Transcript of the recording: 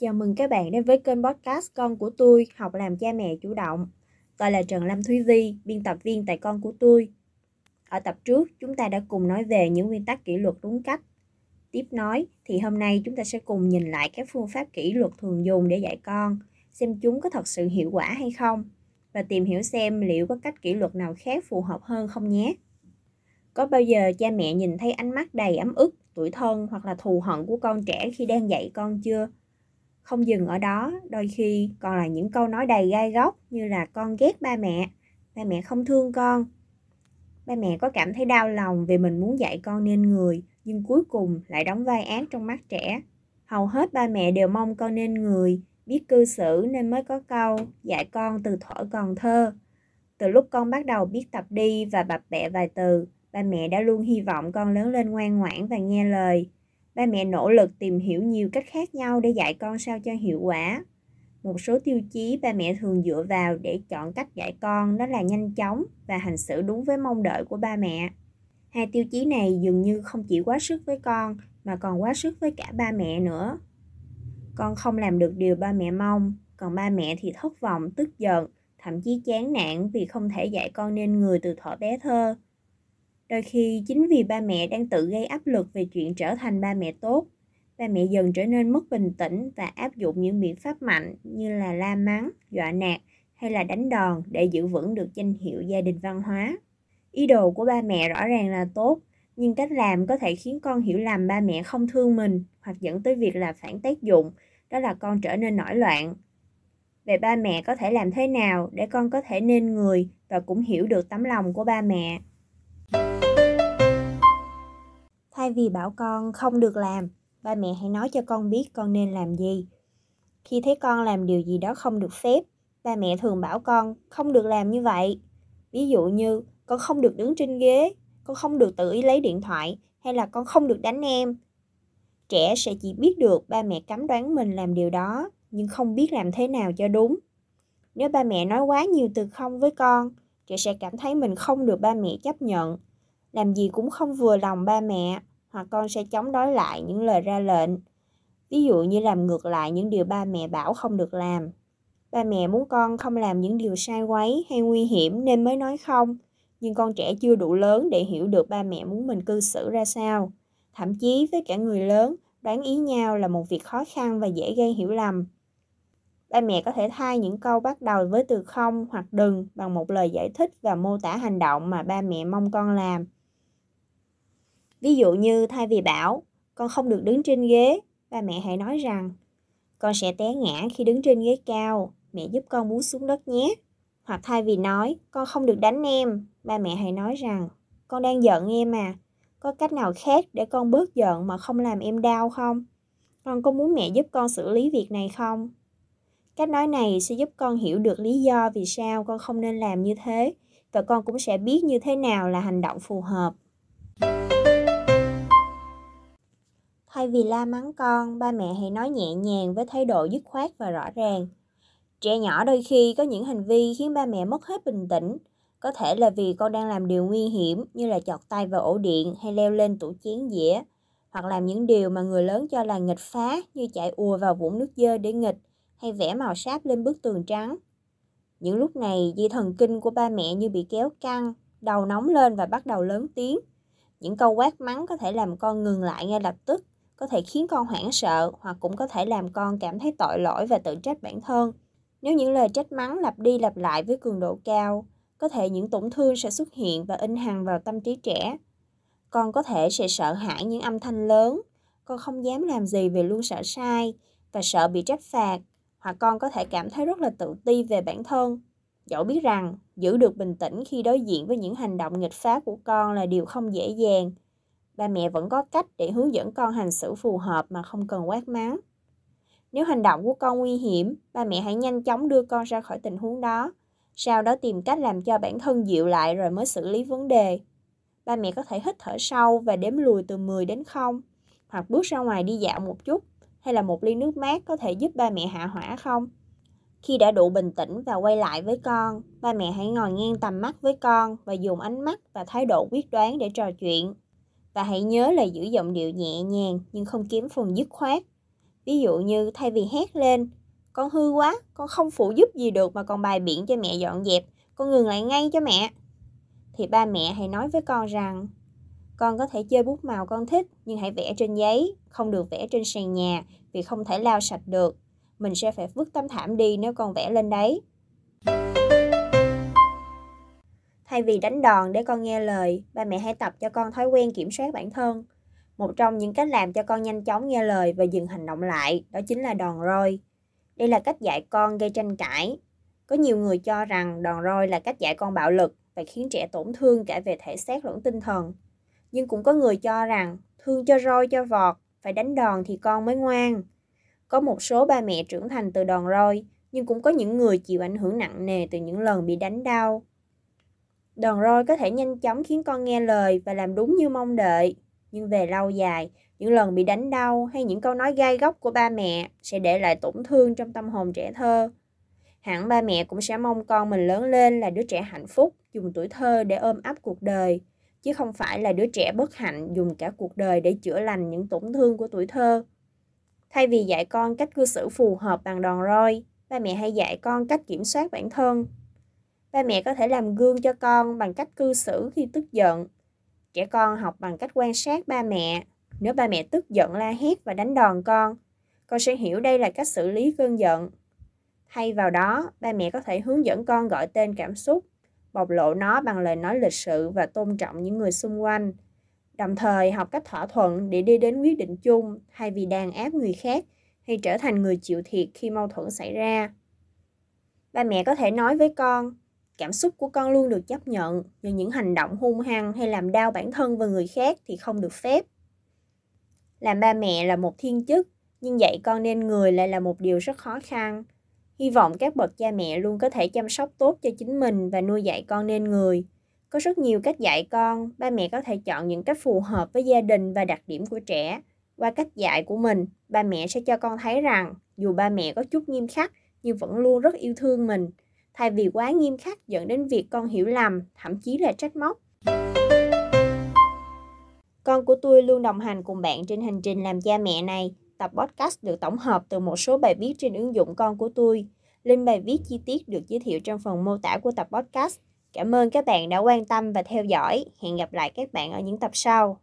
Chào mừng các bạn đến với kênh podcast Con của tôi, học làm cha mẹ chủ động. Tôi là Trần Lâm Thúy Vi, biên tập viên tại Con của tôi. Ở tập trước, chúng ta đã cùng nói về những nguyên tắc kỷ luật đúng cách. Tiếp nói, thì hôm nay chúng ta sẽ cùng nhìn lại các phương pháp kỷ luật thường dùng để dạy con, xem chúng có thật sự hiệu quả hay không, và tìm hiểu xem liệu có cách kỷ luật nào khác phù hợp hơn không nhé. Có bao giờ cha mẹ nhìn thấy ánh mắt đầy ấm ức, tuổi thân hoặc là thù hận của con trẻ khi đang dạy con chưa? Không dừng ở đó, đôi khi còn là những câu nói đầy gai góc như là con ghét ba mẹ, ba mẹ không thương con. Ba mẹ có cảm thấy đau lòng vì mình muốn dạy con nên người, nhưng cuối cùng lại đóng vai ác trong mắt trẻ. Hầu hết ba mẹ đều mong con nên người, biết cư xử nên mới có câu dạy con từ thuở còn thơ. Từ lúc con bắt đầu biết tập đi và bập bẹ vài từ, ba mẹ đã luôn hy vọng con lớn lên ngoan ngoãn và nghe lời. Ba mẹ nỗ lực tìm hiểu nhiều cách khác nhau để dạy con sao cho hiệu quả. Một số tiêu chí ba mẹ thường dựa vào để chọn cách dạy con đó là nhanh chóng và hành xử đúng với mong đợi của ba mẹ. Hai tiêu chí này dường như không chỉ quá sức với con mà còn quá sức với cả ba mẹ nữa. Con không làm được điều ba mẹ mong, còn ba mẹ thì thất vọng, tức giận, thậm chí chán nản vì không thể dạy con nên người từ thuở bé thơ. Đôi khi chính vì ba mẹ đang tự gây áp lực về chuyện trở thành ba mẹ tốt, ba mẹ dần trở nên mất bình tĩnh và áp dụng những biện pháp mạnh như là la mắng, dọa nạt hay là đánh đòn để giữ vững được danh hiệu gia đình văn hóa. Ý đồ của ba mẹ rõ ràng là tốt, nhưng cách làm có thể khiến con hiểu lầm ba mẹ không thương mình hoặc dẫn tới việc là phản tác dụng, đó là con trở nên nổi loạn. Vậy ba mẹ có thể làm thế nào để con có thể nên người và cũng hiểu được tấm lòng của ba mẹ. Thay vì bảo con không được làm, ba mẹ hãy nói cho con biết con nên làm gì. Khi thấy con làm điều gì đó không được phép, ba mẹ thường bảo con không được làm như vậy. Ví dụ như con không được đứng trên ghế, con không được tự ý lấy điện thoại hay là con không được đánh em. Trẻ sẽ chỉ biết được ba mẹ cấm đoán mình làm điều đó nhưng không biết làm thế nào cho đúng. Nếu ba mẹ nói quá nhiều từ không với con, trẻ sẽ cảm thấy mình không được ba mẹ chấp nhận làm gì cũng không vừa lòng ba mẹ hoặc con sẽ chống đối lại những lời ra lệnh. Ví dụ như làm ngược lại những điều ba mẹ bảo không được làm. Ba mẹ muốn con không làm những điều sai quấy hay nguy hiểm nên mới nói không, nhưng con trẻ chưa đủ lớn để hiểu được ba mẹ muốn mình cư xử ra sao. Thậm chí với cả người lớn, đoán ý nhau là một việc khó khăn và dễ gây hiểu lầm. Ba mẹ có thể thay những câu bắt đầu với từ không hoặc đừng bằng một lời giải thích và mô tả hành động mà ba mẹ mong con làm. Ví dụ như thay vì bảo con không được đứng trên ghế, ba mẹ hãy nói rằng con sẽ té ngã khi đứng trên ghế cao, mẹ giúp con bú xuống đất nhé. Hoặc thay vì nói con không được đánh em, ba mẹ hãy nói rằng con đang giận em à, có cách nào khác để con bớt giận mà không làm em đau không? Con có muốn mẹ giúp con xử lý việc này không? Cách nói này sẽ giúp con hiểu được lý do vì sao con không nên làm như thế và con cũng sẽ biết như thế nào là hành động phù hợp. Thay vì la mắng con, ba mẹ hãy nói nhẹ nhàng với thái độ dứt khoát và rõ ràng. Trẻ nhỏ đôi khi có những hành vi khiến ba mẹ mất hết bình tĩnh. Có thể là vì con đang làm điều nguy hiểm như là chọt tay vào ổ điện hay leo lên tủ chén dĩa, hoặc làm những điều mà người lớn cho là nghịch phá như chạy ùa vào vũng nước dơ để nghịch hay vẽ màu sáp lên bức tường trắng. Những lúc này, dây thần kinh của ba mẹ như bị kéo căng, đầu nóng lên và bắt đầu lớn tiếng. Những câu quát mắng có thể làm con ngừng lại ngay lập tức có thể khiến con hoảng sợ hoặc cũng có thể làm con cảm thấy tội lỗi và tự trách bản thân. Nếu những lời trách mắng lặp đi lặp lại với cường độ cao, có thể những tổn thương sẽ xuất hiện và in hằn vào tâm trí trẻ. Con có thể sẽ sợ hãi những âm thanh lớn, con không dám làm gì vì luôn sợ sai và sợ bị trách phạt, hoặc con có thể cảm thấy rất là tự ti về bản thân. Dẫu biết rằng giữ được bình tĩnh khi đối diện với những hành động nghịch phá của con là điều không dễ dàng ba mẹ vẫn có cách để hướng dẫn con hành xử phù hợp mà không cần quát mắng. Nếu hành động của con nguy hiểm, ba mẹ hãy nhanh chóng đưa con ra khỏi tình huống đó, sau đó tìm cách làm cho bản thân dịu lại rồi mới xử lý vấn đề. Ba mẹ có thể hít thở sâu và đếm lùi từ 10 đến 0, hoặc bước ra ngoài đi dạo một chút, hay là một ly nước mát có thể giúp ba mẹ hạ hỏa không? Khi đã đủ bình tĩnh và quay lại với con, ba mẹ hãy ngồi ngang tầm mắt với con và dùng ánh mắt và thái độ quyết đoán để trò chuyện. Và hãy nhớ là giữ giọng điệu nhẹ nhàng nhưng không kém phần dứt khoát. Ví dụ như thay vì hét lên, con hư quá, con không phụ giúp gì được mà còn bài biển cho mẹ dọn dẹp, con ngừng lại ngay cho mẹ. Thì ba mẹ hãy nói với con rằng, con có thể chơi bút màu con thích, nhưng hãy vẽ trên giấy, không được vẽ trên sàn nhà vì không thể lau sạch được. Mình sẽ phải vứt tấm thảm đi nếu con vẽ lên đấy. Thay vì đánh đòn để con nghe lời, ba mẹ hãy tập cho con thói quen kiểm soát bản thân. Một trong những cách làm cho con nhanh chóng nghe lời và dừng hành động lại, đó chính là đòn roi. Đây là cách dạy con gây tranh cãi. Có nhiều người cho rằng đòn roi là cách dạy con bạo lực và khiến trẻ tổn thương cả về thể xác lẫn tinh thần. Nhưng cũng có người cho rằng thương cho roi cho vọt, phải đánh đòn thì con mới ngoan. Có một số ba mẹ trưởng thành từ đòn roi, nhưng cũng có những người chịu ảnh hưởng nặng nề từ những lần bị đánh đau. Đòn roi có thể nhanh chóng khiến con nghe lời và làm đúng như mong đợi, nhưng về lâu dài, những lần bị đánh đau hay những câu nói gai góc của ba mẹ sẽ để lại tổn thương trong tâm hồn trẻ thơ. Hẳn ba mẹ cũng sẽ mong con mình lớn lên là đứa trẻ hạnh phúc, dùng tuổi thơ để ôm ấp cuộc đời, chứ không phải là đứa trẻ bất hạnh dùng cả cuộc đời để chữa lành những tổn thương của tuổi thơ. Thay vì dạy con cách cư xử phù hợp bằng đòn roi, ba mẹ hãy dạy con cách kiểm soát bản thân. Ba mẹ có thể làm gương cho con bằng cách cư xử khi tức giận. Trẻ con học bằng cách quan sát ba mẹ. Nếu ba mẹ tức giận la hét và đánh đòn con, con sẽ hiểu đây là cách xử lý cơn giận. Thay vào đó, ba mẹ có thể hướng dẫn con gọi tên cảm xúc, bộc lộ nó bằng lời nói lịch sự và tôn trọng những người xung quanh. Đồng thời học cách thỏa thuận để đi đến quyết định chung thay vì đàn áp người khác hay trở thành người chịu thiệt khi mâu thuẫn xảy ra. Ba mẹ có thể nói với con, cảm xúc của con luôn được chấp nhận, nhưng những hành động hung hăng hay làm đau bản thân và người khác thì không được phép. Làm ba mẹ là một thiên chức, nhưng dạy con nên người lại là một điều rất khó khăn. Hy vọng các bậc cha mẹ luôn có thể chăm sóc tốt cho chính mình và nuôi dạy con nên người. Có rất nhiều cách dạy con, ba mẹ có thể chọn những cách phù hợp với gia đình và đặc điểm của trẻ. Qua cách dạy của mình, ba mẹ sẽ cho con thấy rằng dù ba mẹ có chút nghiêm khắc nhưng vẫn luôn rất yêu thương mình, thay vì quá nghiêm khắc dẫn đến việc con hiểu lầm, thậm chí là trách móc. Con của tôi luôn đồng hành cùng bạn trên hành trình làm cha mẹ này. Tập podcast được tổng hợp từ một số bài viết trên ứng dụng con của tôi. Link bài viết chi tiết được giới thiệu trong phần mô tả của tập podcast. Cảm ơn các bạn đã quan tâm và theo dõi. Hẹn gặp lại các bạn ở những tập sau.